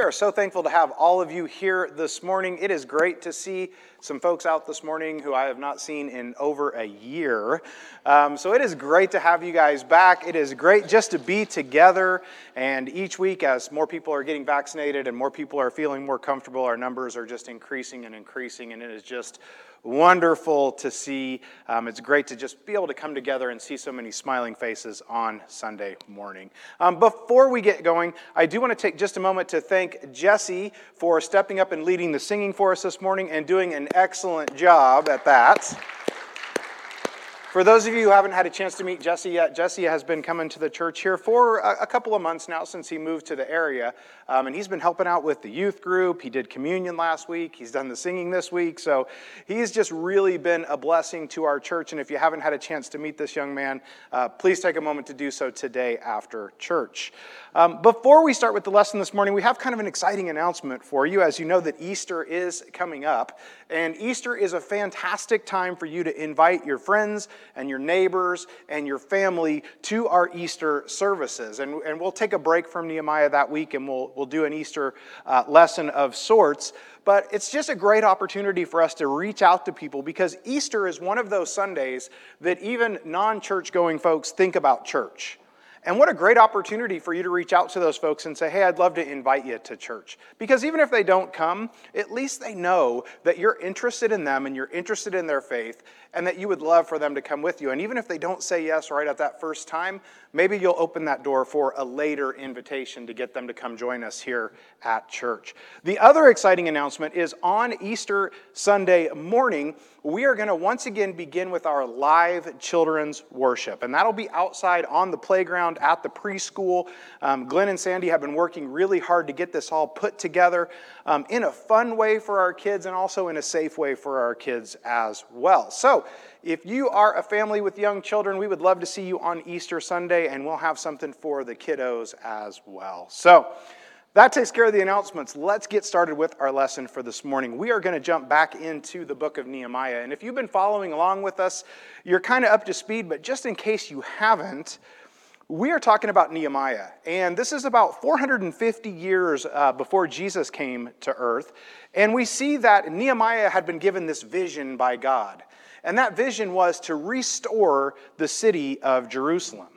are so thankful to have all of you here this morning. It is great to see some folks out this morning who I have not seen in over a year. Um, so it is great to have you guys back. It is great just to be together. And each week, as more people are getting vaccinated and more people are feeling more comfortable, our numbers are just increasing and increasing. And it is just wonderful to see. Um, it's great to just be able to come together and see so many smiling faces on Sunday morning. Um, before we get going, I do want to take just a moment to thank Jesse for stepping up and leading the singing for us this morning and doing an excellent job at that. For those of you who haven't had a chance to meet Jesse yet, Jesse has been coming to the church here for a, couple of months now since he moved to the area. Um, and he's been helping out with the youth group. He did communion last week. He's done the singing this week. So he's just really been a blessing to our church. And if you haven't had a chance to meet this young man, uh, please take a moment to do so today after church. Um, before we start with the lesson this morning, we have kind of an exciting announcement for you. As you know, that Easter is coming up. And Easter is a fantastic time for you to invite your friends and your neighbors and your family to our Easter services. And, and we'll take a break from Nehemiah that week and we'll, we'll do an Easter uh, lesson of sorts. But it's just a great opportunity for us to reach out to people because Easter is one of those Sundays that even non church going folks think about church. And what a great opportunity for you to reach out to those folks and say, hey, I'd love to invite you to church. Because even if they don't come, at least they know that you're interested in them and you're interested in their faith and that you would love for them to come with you. And even if they don't say yes right at that first time, maybe you'll open that door for a later invitation to get them to come join us here at church. The other exciting announcement is on Easter Sunday morning, we are going to once again begin with our live children's worship. And that'll be outside on the playground at the preschool. Um, Glenn and Sandy have been working really hard to get this all put together um, in a fun way for our kids and also in a safe way for our kids as well. So, if you are a family with young children, we would love to see you on Easter Sunday, and we'll have something for the kiddos as well. So, that takes care of the announcements. Let's get started with our lesson for this morning. We are going to jump back into the book of Nehemiah. And if you've been following along with us, you're kind of up to speed, but just in case you haven't, we are talking about Nehemiah. And this is about 450 years uh, before Jesus came to earth. And we see that Nehemiah had been given this vision by God. And that vision was to restore the city of Jerusalem.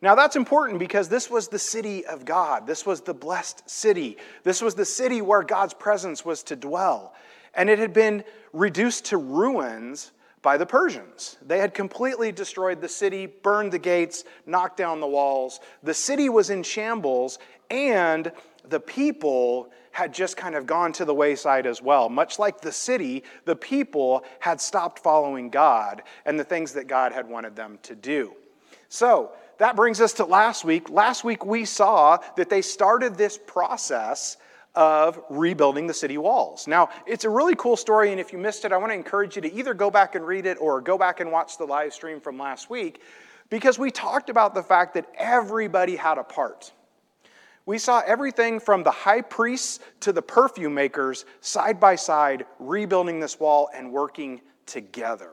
Now, that's important because this was the city of God. This was the blessed city. This was the city where God's presence was to dwell. And it had been reduced to ruins by the Persians. They had completely destroyed the city, burned the gates, knocked down the walls. The city was in shambles, and the people had just kind of gone to the wayside as well. Much like the city, the people had stopped following God and the things that God had wanted them to do. So, that brings us to last week. Last week, we saw that they started this process of rebuilding the city walls. Now, it's a really cool story, and if you missed it, I want to encourage you to either go back and read it or go back and watch the live stream from last week because we talked about the fact that everybody had a part. We saw everything from the high priests to the perfume makers side by side rebuilding this wall and working together.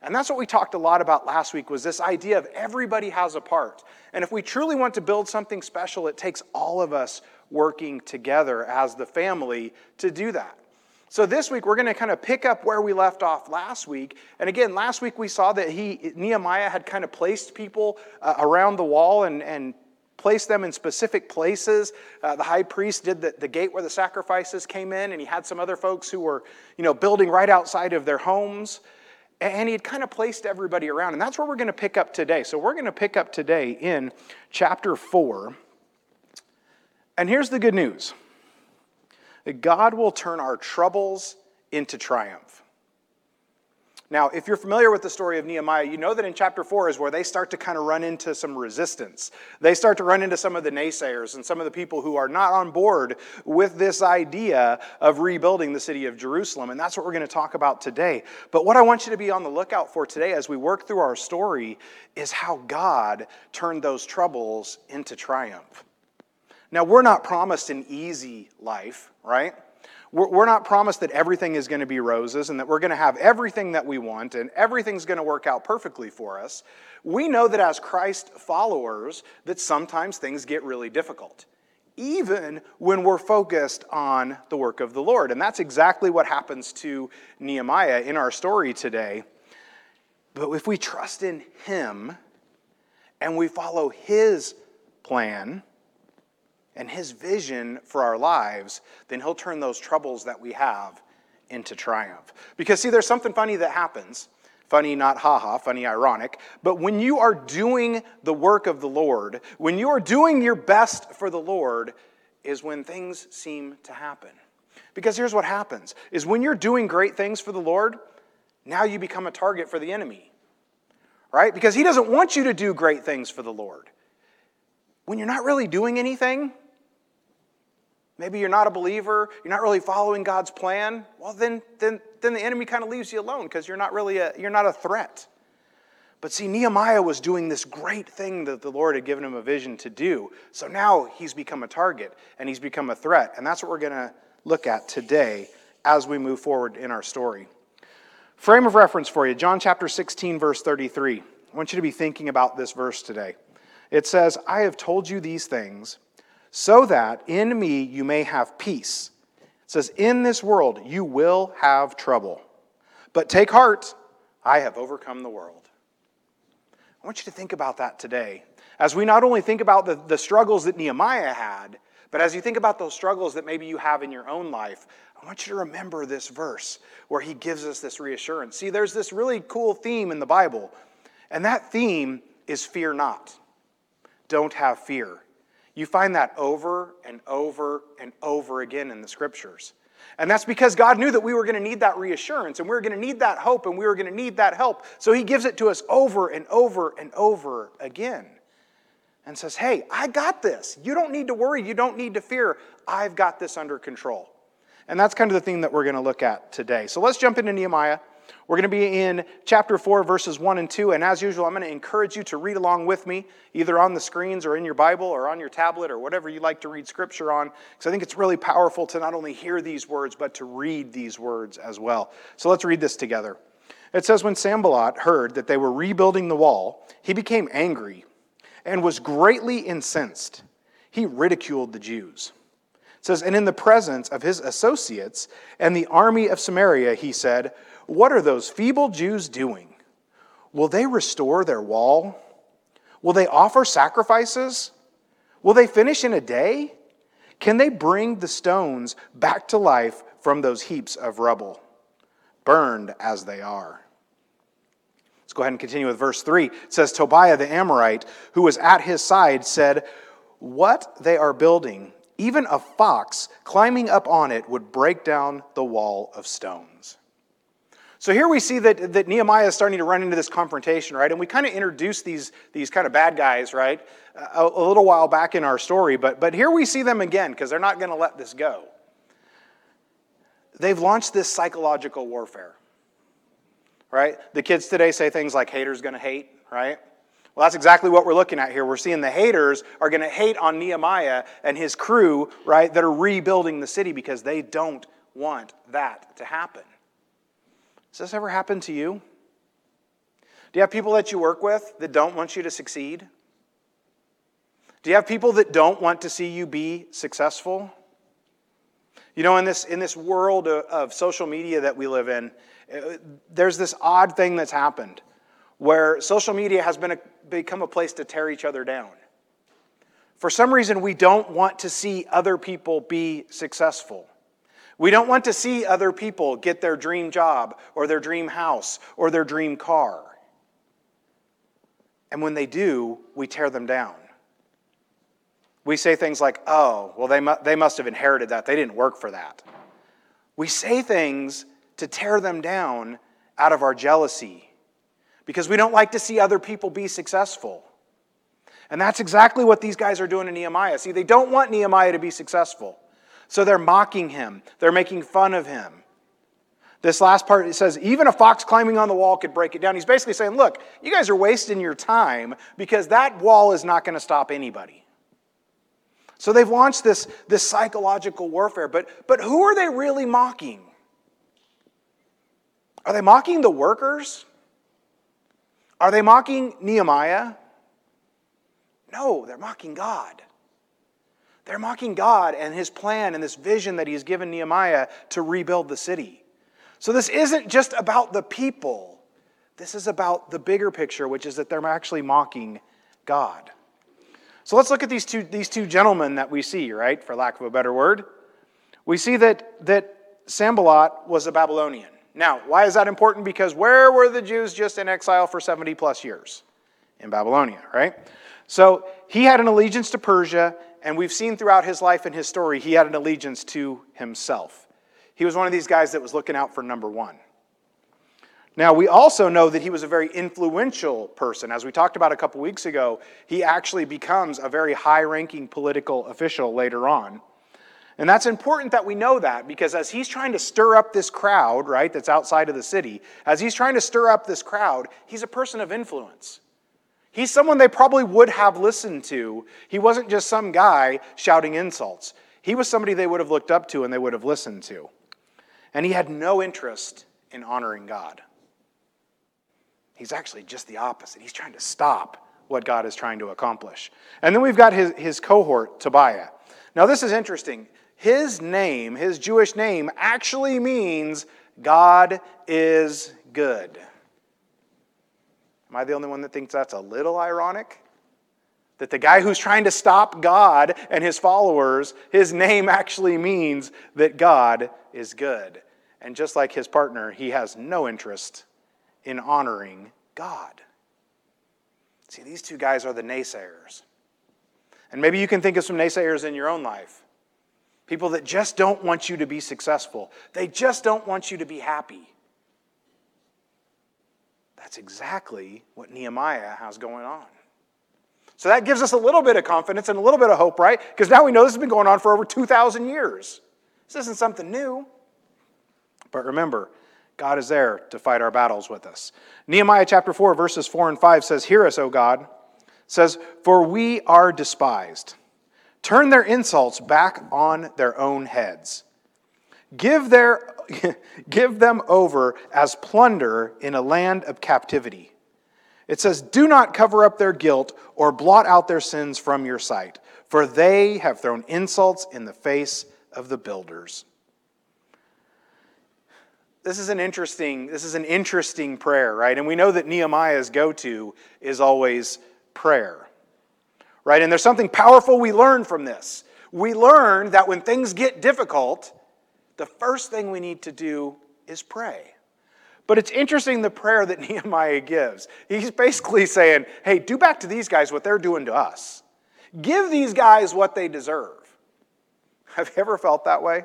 And that's what we talked a lot about last week was this idea of everybody has a part. And if we truly want to build something special, it takes all of us working together as the family to do that. So this week we're going to kind of pick up where we left off last week. And again, last week we saw that he Nehemiah had kind of placed people uh, around the wall and, and placed them in specific places. Uh, the high priest did the, the gate where the sacrifices came in, and he had some other folks who were, you know, building right outside of their homes. And he had kind of placed everybody around. And that's where we're going to pick up today. So we're going to pick up today in chapter 4. And here's the good news that God will turn our troubles into triumph. Now, if you're familiar with the story of Nehemiah, you know that in chapter 4 is where they start to kind of run into some resistance. They start to run into some of the naysayers and some of the people who are not on board with this idea of rebuilding the city of Jerusalem. And that's what we're going to talk about today. But what I want you to be on the lookout for today as we work through our story is how God turned those troubles into triumph. Now, we're not promised an easy life, right? We're not promised that everything is going to be roses and that we're going to have everything that we want and everything's going to work out perfectly for us. We know that as Christ followers that sometimes things get really difficult. even when we're focused on the work of the Lord. And that's exactly what happens to Nehemiah in our story today. But if we trust in Him and we follow His plan and His vision for our lives, then He'll turn those troubles that we have into triumph. Because, see, there's something funny that happens. Funny, not haha, funny, ironic. But when you are doing the work of the Lord, when you are doing your best for the Lord, is when things seem to happen. Because here's what happens is when you're doing great things for the Lord, now you become a target for the enemy. Right? Because he doesn't want you to do great things for the Lord. When you're not really doing anything, maybe you're not a believer, you're not really following God's plan, well then then then the enemy kind of leaves you alone because you're not really a you're not a threat. But see, Nehemiah was doing this great thing that the Lord had given him a vision to do. So now he's become a target and he's become a threat. And that's what we're going to look at today as we move forward in our story. Frame of reference for you John chapter 16, verse 33. I want you to be thinking about this verse today. It says, I have told you these things so that in me you may have peace. It says, In this world you will have trouble. But take heart, I have overcome the world. I want you to think about that today. As we not only think about the, the struggles that Nehemiah had, but as you think about those struggles that maybe you have in your own life, I want you to remember this verse where he gives us this reassurance. See, there's this really cool theme in the Bible, and that theme is fear not. Don't have fear. You find that over and over and over again in the scriptures. And that's because God knew that we were going to need that reassurance and we were going to need that hope and we were going to need that help. So he gives it to us over and over and over again and says, Hey, I got this. You don't need to worry. You don't need to fear. I've got this under control. And that's kind of the theme that we're going to look at today. So let's jump into Nehemiah. We're going to be in chapter 4, verses 1 and 2. And as usual, I'm going to encourage you to read along with me, either on the screens or in your Bible or on your tablet or whatever you like to read scripture on, because I think it's really powerful to not only hear these words, but to read these words as well. So let's read this together. It says, When Sanballat heard that they were rebuilding the wall, he became angry and was greatly incensed. He ridiculed the Jews. It says, And in the presence of his associates and the army of Samaria, he said, what are those feeble Jews doing? Will they restore their wall? Will they offer sacrifices? Will they finish in a day? Can they bring the stones back to life from those heaps of rubble, burned as they are? Let's go ahead and continue with verse 3. It says Tobiah the Amorite, who was at his side, said, What they are building, even a fox climbing up on it would break down the wall of stones. So here we see that, that Nehemiah is starting to run into this confrontation, right? And we kind of introduced these, these kind of bad guys, right, a, a little while back in our story. But, but here we see them again because they're not going to let this go. They've launched this psychological warfare, right? The kids today say things like haters going to hate, right? Well, that's exactly what we're looking at here. We're seeing the haters are going to hate on Nehemiah and his crew, right, that are rebuilding the city because they don't want that to happen. Has this ever happened to you? Do you have people that you work with that don't want you to succeed? Do you have people that don't want to see you be successful? You know, in this, in this world of, of social media that we live in, uh, there's this odd thing that's happened where social media has been a, become a place to tear each other down. For some reason, we don't want to see other people be successful. We don't want to see other people get their dream job or their dream house or their dream car. And when they do, we tear them down. We say things like, oh, well, they, mu- they must have inherited that. They didn't work for that. We say things to tear them down out of our jealousy because we don't like to see other people be successful. And that's exactly what these guys are doing in Nehemiah. See, they don't want Nehemiah to be successful. So they're mocking him, they're making fun of him. This last part, it says, even a fox climbing on the wall could break it down. He's basically saying, look, you guys are wasting your time because that wall is not going to stop anybody. So they've launched this, this psychological warfare, but, but who are they really mocking? Are they mocking the workers? Are they mocking Nehemiah? No, they're mocking God. They're mocking God and his plan and this vision that he's given Nehemiah to rebuild the city. So this isn't just about the people, this is about the bigger picture, which is that they're actually mocking God. So let's look at these two, these two gentlemen that we see, right, for lack of a better word. We see that, that Sanballat was a Babylonian. Now, why is that important? Because where were the Jews just in exile for 70 plus years? In Babylonia, right? So he had an allegiance to Persia, and we've seen throughout his life and his story, he had an allegiance to himself. He was one of these guys that was looking out for number one. Now, we also know that he was a very influential person. As we talked about a couple weeks ago, he actually becomes a very high ranking political official later on. And that's important that we know that because as he's trying to stir up this crowd, right, that's outside of the city, as he's trying to stir up this crowd, he's a person of influence. He's someone they probably would have listened to. He wasn't just some guy shouting insults. He was somebody they would have looked up to and they would have listened to. And he had no interest in honoring God. He's actually just the opposite. He's trying to stop what God is trying to accomplish. And then we've got his, his cohort, Tobiah. Now, this is interesting his name, his Jewish name, actually means God is good. Am I the only one that thinks that's a little ironic? That the guy who's trying to stop God and his followers, his name actually means that God is good. And just like his partner, he has no interest in honoring God. See, these two guys are the naysayers. And maybe you can think of some naysayers in your own life. People that just don't want you to be successful, they just don't want you to be happy. That's exactly what Nehemiah has going on. So that gives us a little bit of confidence and a little bit of hope, right? Because now we know this has been going on for over 2,000 years. This isn't something new. But remember, God is there to fight our battles with us. Nehemiah chapter 4, verses 4 and 5 says, Hear us, O God, says, For we are despised turn their insults back on their own heads. Give, their, give them over as plunder in a land of captivity. It says, Do not cover up their guilt or blot out their sins from your sight, for they have thrown insults in the face of the builders. This is an interesting, this is an interesting prayer, right? And we know that Nehemiah's go-to is always prayer right? And there's something powerful we learn from this. We learn that when things get difficult, the first thing we need to do is pray. But it's interesting the prayer that Nehemiah gives. He's basically saying, hey, do back to these guys what they're doing to us. Give these guys what they deserve. Have you ever felt that way?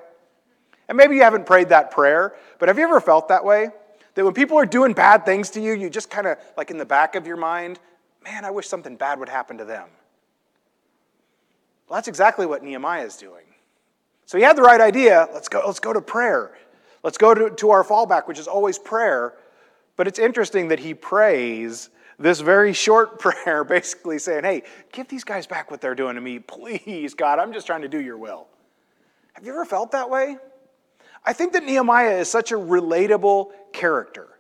And maybe you haven't prayed that prayer, but have you ever felt that way? That when people are doing bad things to you, you just kind of, like in the back of your mind, man, I wish something bad would happen to them. Well, that's exactly what Nehemiah is doing. So he had the right idea. Let's go, let's go to prayer. Let's go to, to our fallback, which is always prayer. But it's interesting that he prays this very short prayer, basically saying, Hey, give these guys back what they're doing to me. Please, God, I'm just trying to do your will. Have you ever felt that way? I think that Nehemiah is such a relatable character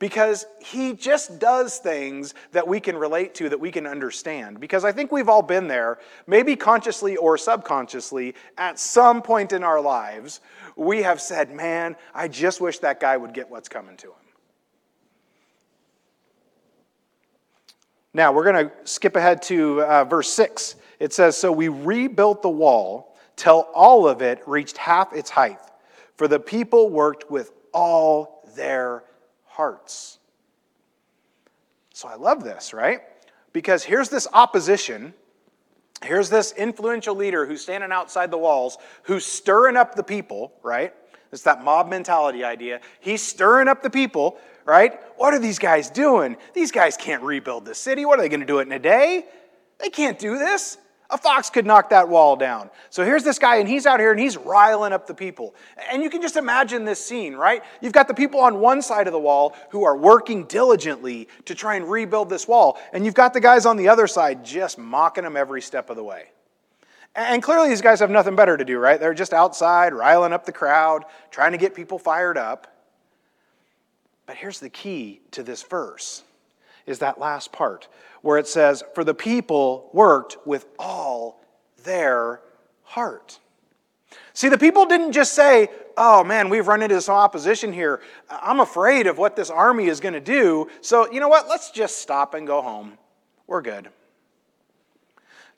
because he just does things that we can relate to, that we can understand. Because I think we've all been there, maybe consciously or subconsciously, at some point in our lives, we have said, Man, I just wish that guy would get what's coming to him. Now, we're going to skip ahead to uh, verse 6. It says, So we rebuilt the wall till all of it reached half its height, for the people worked with all their hearts. So I love this, right? Because here's this opposition. Here's this influential leader who's standing outside the walls, who's stirring up the people, right? It's that mob mentality idea. He's stirring up the people, right? What are these guys doing? These guys can't rebuild the city. What are they going to do it in a day? They can't do this. A fox could knock that wall down. So here's this guy, and he's out here and he's riling up the people. And you can just imagine this scene, right? You've got the people on one side of the wall who are working diligently to try and rebuild this wall, and you've got the guys on the other side just mocking them every step of the way. And clearly, these guys have nothing better to do, right? They're just outside, riling up the crowd, trying to get people fired up. But here's the key to this verse is that last part where it says, For the people worked with all their heart. See, the people didn't just say, Oh man, we've run into some opposition here. I'm afraid of what this army is going to do. So, you know what? Let's just stop and go home. We're good.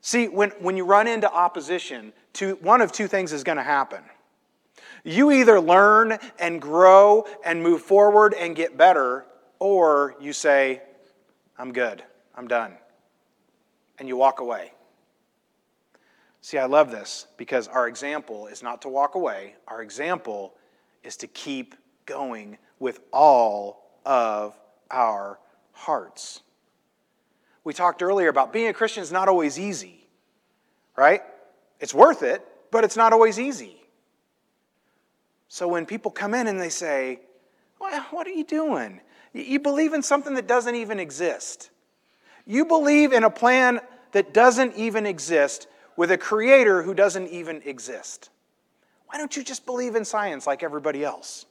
See, when, when you run into opposition, two, one of two things is going to happen. You either learn and grow and move forward and get better, or you say, I'm good, I'm done. And you walk away. See, I love this because our example is not to walk away, our example is to keep going with all of our hearts. We talked earlier about being a Christian is not always easy, right? It's worth it, but it's not always easy. So when people come in and they say, well, What are you doing? You believe in something that doesn't even exist. You believe in a plan that doesn't even exist with a creator who doesn't even exist. Why don't you just believe in science like everybody else?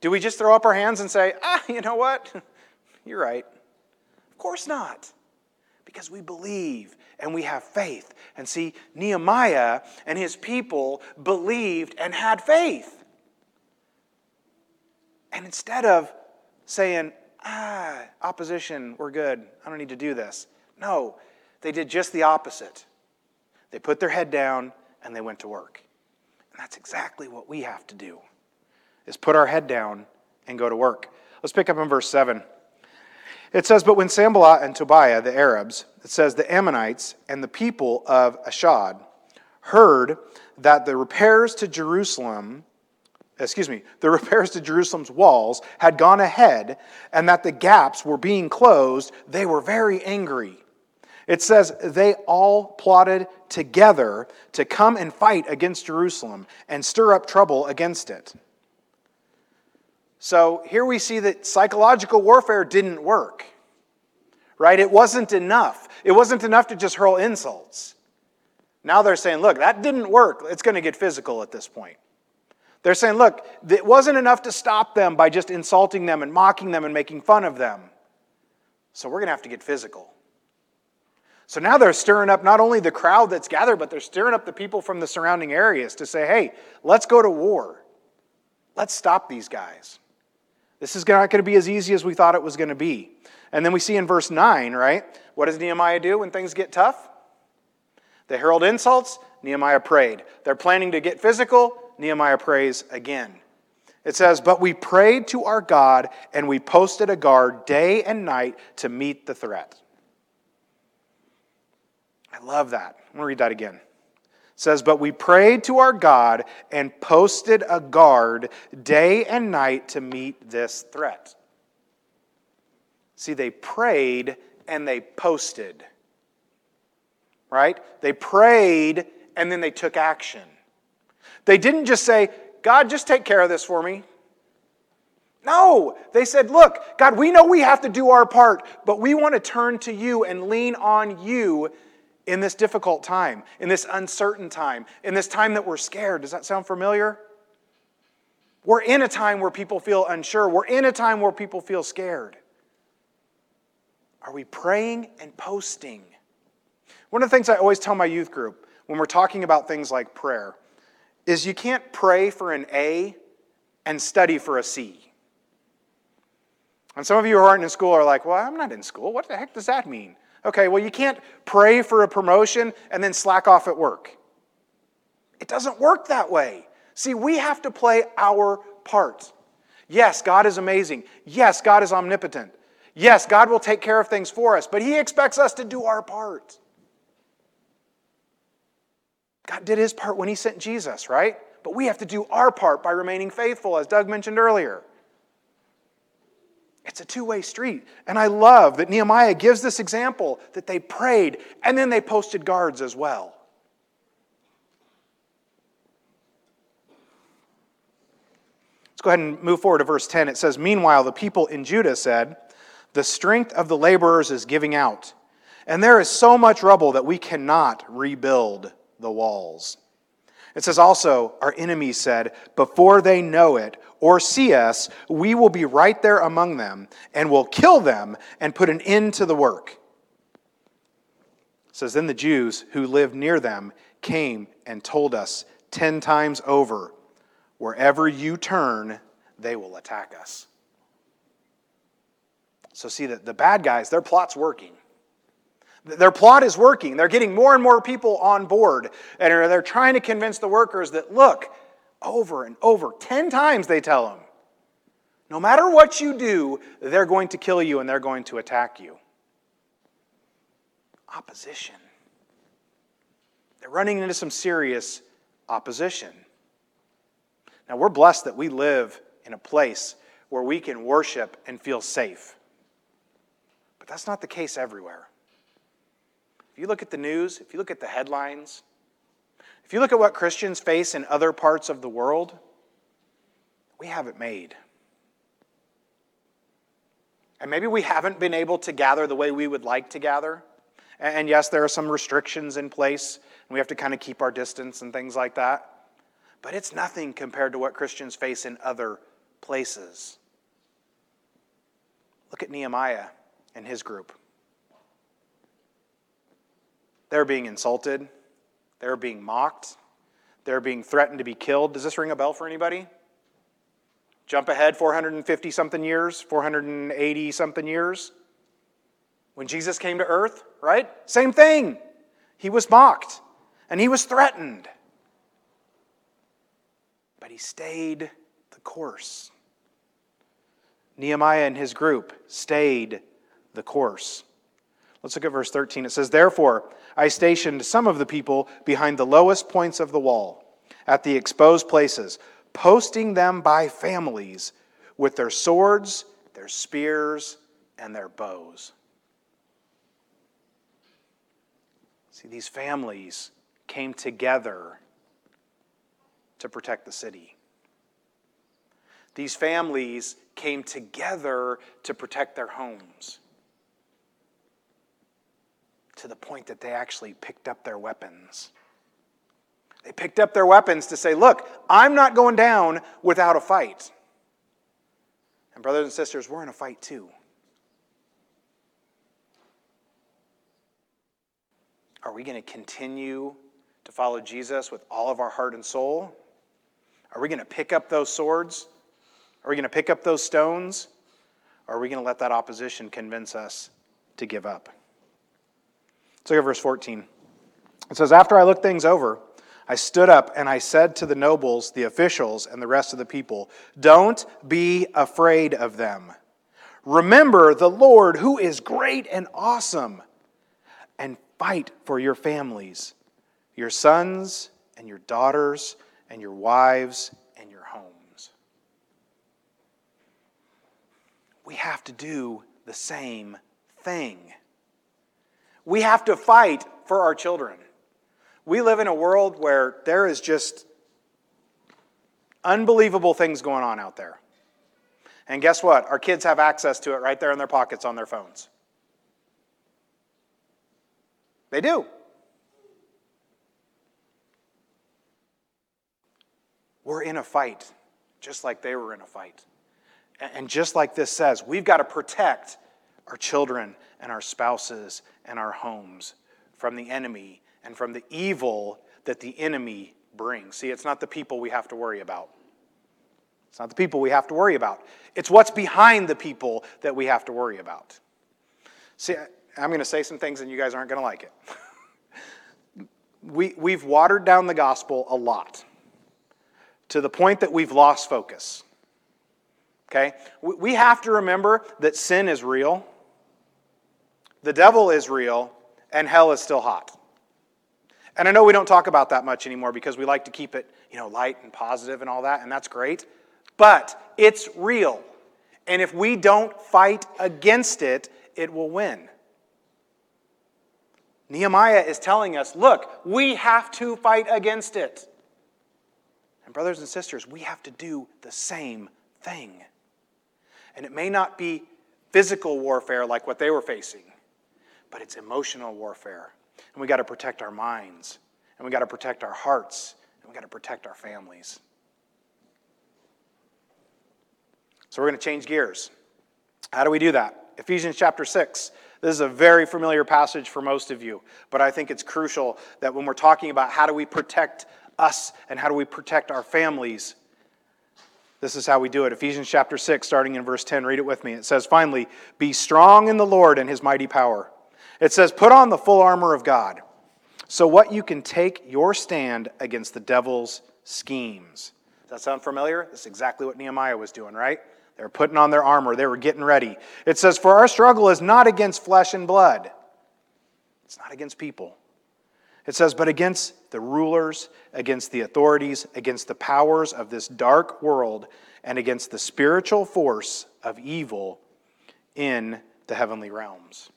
Do we just throw up our hands and say, ah, you know what? You're right. Of course not. Because we believe and we have faith. And see, Nehemiah and his people believed and had faith. And instead of saying, ah, opposition, we're good, I don't need to do this. No, they did just the opposite. They put their head down and they went to work. And that's exactly what we have to do. Is put our head down and go to work. Let's pick up in verse 7. It says, But when Sanballat and Tobiah, the Arabs, it says, the Ammonites and the people of Ashdod heard that the repairs to Jerusalem, excuse me, the repairs to Jerusalem's walls had gone ahead and that the gaps were being closed, they were very angry. It says, they all plotted together to come and fight against Jerusalem and stir up trouble against it. So here we see that psychological warfare didn't work, right? It wasn't enough. It wasn't enough to just hurl insults. Now they're saying, look, that didn't work. It's going to get physical at this point. They're saying, look, it wasn't enough to stop them by just insulting them and mocking them and making fun of them. So we're going to have to get physical. So now they're stirring up not only the crowd that's gathered, but they're stirring up the people from the surrounding areas to say, hey, let's go to war. Let's stop these guys. This is not going to be as easy as we thought it was going to be. And then we see in verse 9, right? What does Nehemiah do when things get tough? They hurled insults, Nehemiah prayed. They're planning to get physical, Nehemiah prays again. It says, But we prayed to our God, and we posted a guard day and night to meet the threat. I love that. I'm going to read that again It says, But we prayed to our God and posted a guard day and night to meet this threat. See, they prayed and they posted. Right? They prayed and then they took action. They didn't just say, God, just take care of this for me. No, they said, Look, God, we know we have to do our part, but we want to turn to you and lean on you in this difficult time, in this uncertain time, in this time that we're scared. Does that sound familiar? We're in a time where people feel unsure. We're in a time where people feel scared. Are we praying and posting? One of the things I always tell my youth group when we're talking about things like prayer is you can't pray for an A and study for a C. And some of you who aren't in school are like, well, I'm not in school. What the heck does that mean? Okay, well, you can't pray for a promotion and then slack off at work. It doesn't work that way. See, we have to play our part. Yes, God is amazing. Yes, God is omnipotent. Yes, God will take care of things for us, but He expects us to do our part. God did His part when He sent Jesus, right? But we have to do our part by remaining faithful, as Doug mentioned earlier. It's a two way street. And I love that Nehemiah gives this example that they prayed and then they posted guards as well. Let's go ahead and move forward to verse 10. It says, Meanwhile, the people in Judah said, The strength of the laborers is giving out, and there is so much rubble that we cannot rebuild the walls. It says also, Our enemies said, Before they know it, or see us, we will be right there among them and will kill them and put an end to the work. It says, Then the Jews who lived near them came and told us ten times over, Wherever you turn, they will attack us. So, see, that the bad guys, their plot's working. Their plot is working. They're getting more and more people on board. And they're trying to convince the workers that, look, over and over, 10 times they tell them, no matter what you do, they're going to kill you and they're going to attack you. Opposition. They're running into some serious opposition. Now, we're blessed that we live in a place where we can worship and feel safe. But that's not the case everywhere. If you look at the news, if you look at the headlines, if you look at what Christians face in other parts of the world, we have it made. And maybe we haven't been able to gather the way we would like to gather. And yes, there are some restrictions in place, and we have to kind of keep our distance and things like that. But it's nothing compared to what Christians face in other places. Look at Nehemiah and his group. They're being insulted, they're being mocked, they're being threatened to be killed. Does this ring a bell for anybody? Jump ahead 450 something years, 480 something years. When Jesus came to earth, right? Same thing. He was mocked and he was threatened. But he stayed the course. Nehemiah and his group stayed the course. Let's look at verse 13. It says, Therefore, I stationed some of the people behind the lowest points of the wall, at the exposed places, posting them by families with their swords, their spears, and their bows. See, these families came together to protect the city. These families came together to protect their homes to the point that they actually picked up their weapons. They picked up their weapons to say, Look, I'm not going down without a fight. And, brothers and sisters, we're in a fight too. Are we going to continue to follow Jesus with all of our heart and soul? Are we going to pick up those swords? Are we going to pick up those stones? Or are we going to let that opposition convince us to give up? Let's look at verse 14. It says, After I looked things over, I stood up and I said to the nobles, the officials, and the rest of the people, Don't be afraid of them. Remember the Lord who is great and awesome, and fight for your families, your sons and your daughters, and your wives and your homes. We have to do the same thing. We have to fight for our children. We live in a world where there is just unbelievable things going on out there. And guess what? Our kids have access to it right there in their pockets on their phones. They do. We're in a fight, just like they were in a fight. And just like this says, we've got to protect our children and our spouses and our homes from the enemy and from the evil that the enemy brings. See, it's not the people we have to worry about. It's not the people we have to worry about. It's what's behind the people that we have to worry about. See, I'm going to say some things and you guys aren't going to like it. we, we've watered down the gospel a lot to the point that we've lost focus. Okay? We have to remember that sin is real, the devil is real, and hell is still hot. And I know we don't talk about that much anymore because we like to keep it, you know, light and positive and all that, and that's great. But it's real. And if we don't fight against it, it will win. Nehemiah is telling us look, we have to fight against it. And, brothers and sisters, we have to do the same thing. And it may not be physical warfare like what they were facing, but it's emotional warfare and we got to protect our minds, and we got to protect our hearts, and we got to protect our families. So we're going to change gears. How do we do that? Ephesians chapter 6 This is a very familiar passage for most of you, but I think it's crucial that when we're talking about how do we protect us and how do we protect our families, this is how we do it. Ephesians chapter 6, starting in verse 10, read it with me. It says, Finally, be strong in the Lord and his mighty power. It says, Put on the full armor of God, so what you can take your stand against the devil's schemes. Does that sound familiar? That's exactly what Nehemiah was doing, right? They were putting on their armor, they were getting ready. It says, For our struggle is not against flesh and blood, it's not against people. It says, But against the rulers, against the authorities, against the powers of this dark world, and against the spiritual force of evil in the heavenly realms.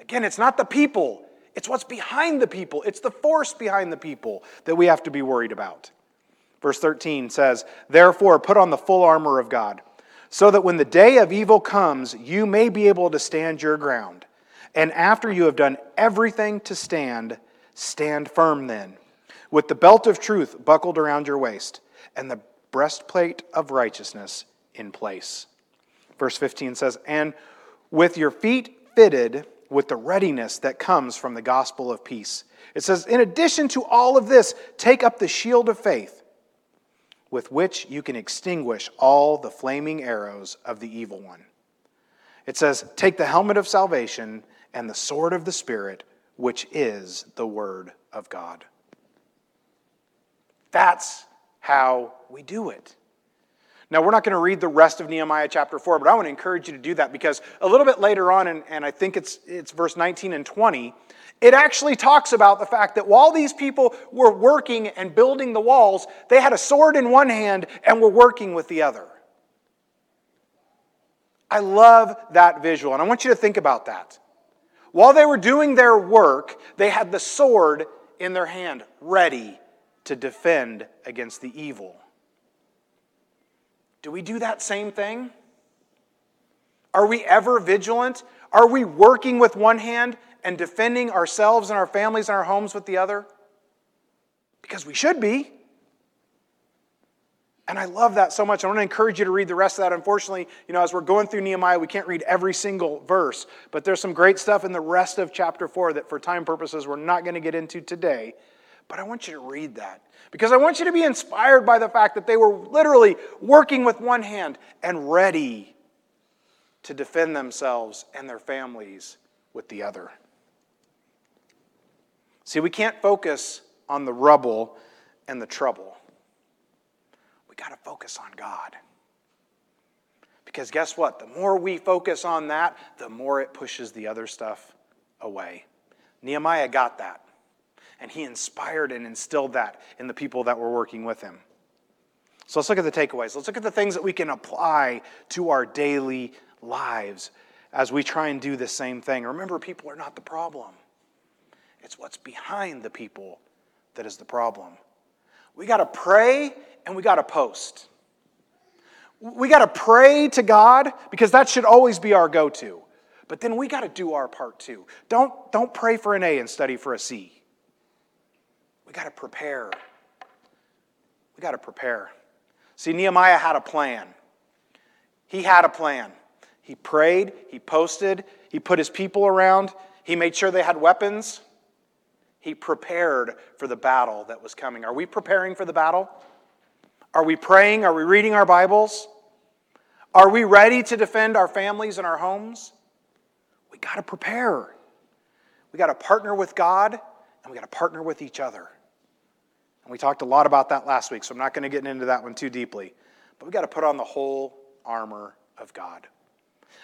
Again, it's not the people, it's what's behind the people, it's the force behind the people that we have to be worried about. Verse 13 says, Therefore, put on the full armor of God so that when the day of evil comes, you may be able to stand your ground. And after you have done everything to stand, stand firm then, with the belt of truth buckled around your waist, and the breastplate of righteousness in place. Verse 15 says, And with your feet fitted with the readiness that comes from the gospel of peace. It says, In addition to all of this, take up the shield of faith with which you can extinguish all the flaming arrows of the evil one. It says, Take the helmet of salvation and the sword of the Spirit, which is the Word of God. That's how we do it. Now, we're not going to read the rest of Nehemiah chapter 4, but I want to encourage you to do that because a little bit later on, and, and I think it's, it's verse 19 and 20, it actually talks about the fact that while these people were working and building the walls, they had a sword in one hand and were working with the other. I love that visual, and I want you to think about that. While they were doing their work, they had the sword in their hand, ready to defend against the evil. Do we do that same thing? Are we ever vigilant? Are we working with one hand and defending ourselves and our families and our homes with the other? Because we should be. And I love that so much. I want to encourage you to read the rest of that. Unfortunately, you know, as we're going through Nehemiah, we can't read every single verse, but there's some great stuff in the rest of chapter 4 that, for time purposes, we're not going to get into today. But I want you to read that because I want you to be inspired by the fact that they were literally working with one hand and ready to defend themselves and their families with the other. See, we can't focus on the rubble and the trouble. We got to focus on God. Because guess what? The more we focus on that, the more it pushes the other stuff away. Nehemiah got that. And he inspired and instilled that in the people that were working with him. So let's look at the takeaways. Let's look at the things that we can apply to our daily lives as we try and do the same thing. Remember, people are not the problem. It's what's behind the people that is the problem. We got to pray and we got to post. We got to pray to God because that should always be our go to. But then we got to do our part too. Don't, don't pray for an A and study for a C. We got to prepare. We got to prepare. See, Nehemiah had a plan. He had a plan. He prayed, he posted, he put his people around, he made sure they had weapons. He prepared for the battle that was coming. Are we preparing for the battle? Are we praying? Are we reading our Bibles? Are we ready to defend our families and our homes? We got to prepare. We got to partner with God and we got to partner with each other. And we talked a lot about that last week, so I'm not going to get into that one too deeply. But we've got to put on the whole armor of God.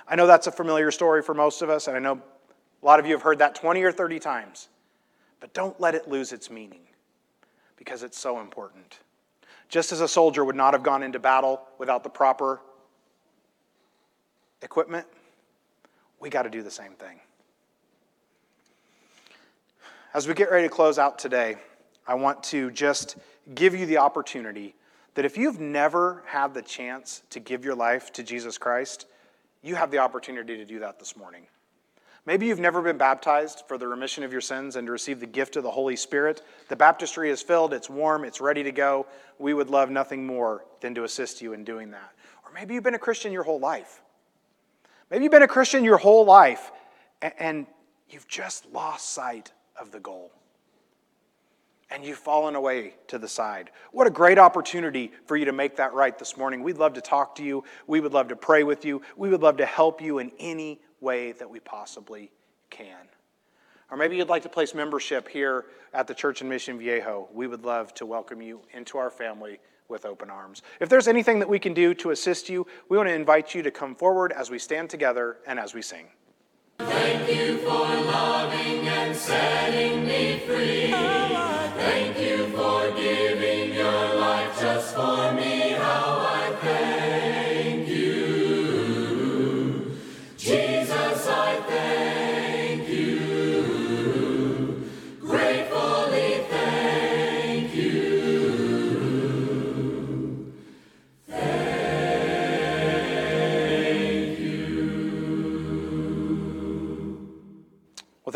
I know that's a familiar story for most of us, and I know a lot of you have heard that 20 or 30 times. But don't let it lose its meaning because it's so important. Just as a soldier would not have gone into battle without the proper equipment, we got to do the same thing. As we get ready to close out today, I want to just give you the opportunity that if you've never had the chance to give your life to Jesus Christ, you have the opportunity to do that this morning. Maybe you've never been baptized for the remission of your sins and to receive the gift of the Holy Spirit. The baptistry is filled, it's warm, it's ready to go. We would love nothing more than to assist you in doing that. Or maybe you've been a Christian your whole life. Maybe you've been a Christian your whole life and you've just lost sight of the goal and you've fallen away to the side. What a great opportunity for you to make that right this morning. We'd love to talk to you. We would love to pray with you. We would love to help you in any way that we possibly can. Or maybe you'd like to place membership here at the Church in Mission Viejo. We would love to welcome you into our family with open arms. If there's anything that we can do to assist you, we want to invite you to come forward as we stand together and as we sing. Thank you for loving and setting me free. Thank you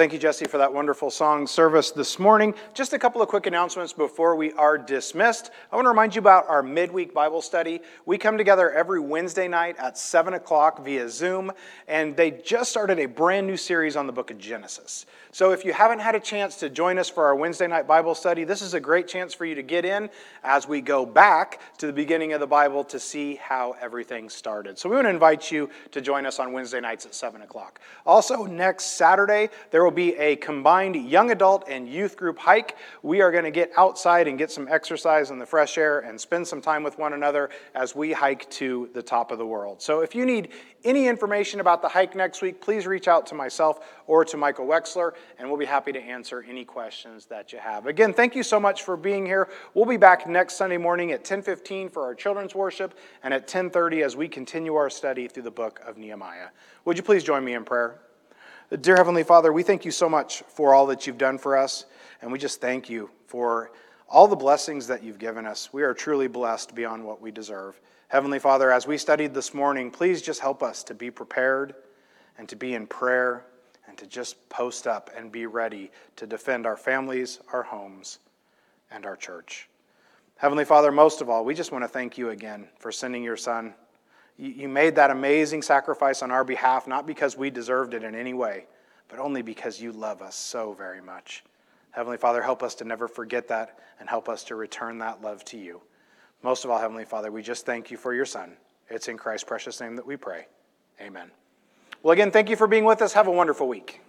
thank you, Jesse, for that wonderful song service this morning. Just a couple of quick announcements before we are dismissed. I want to remind you about our midweek Bible study. We come together every Wednesday night at 7 o'clock via Zoom, and they just started a brand new series on the book of Genesis. So if you haven't had a chance to join us for our Wednesday night Bible study, this is a great chance for you to get in as we go back to the beginning of the Bible to see how everything started. So we want to invite you to join us on Wednesday nights at 7 o'clock. Also, next Saturday, there will be a combined young adult and youth group hike. We are going to get outside and get some exercise in the fresh air and spend some time with one another as we hike to the top of the world. So if you need any information about the hike next week, please reach out to myself or to Michael Wexler, and we'll be happy to answer any questions that you have. Again, thank you so much for being here. We'll be back next Sunday morning at 10:15 for our children's worship and at 10:30 as we continue our study through the book of Nehemiah. Would you please join me in prayer? Dear Heavenly Father, we thank you so much for all that you've done for us, and we just thank you for all the blessings that you've given us. We are truly blessed beyond what we deserve. Heavenly Father, as we studied this morning, please just help us to be prepared and to be in prayer and to just post up and be ready to defend our families, our homes, and our church. Heavenly Father, most of all, we just want to thank you again for sending your Son. You made that amazing sacrifice on our behalf, not because we deserved it in any way, but only because you love us so very much. Heavenly Father, help us to never forget that and help us to return that love to you. Most of all, Heavenly Father, we just thank you for your Son. It's in Christ's precious name that we pray. Amen. Well, again, thank you for being with us. Have a wonderful week.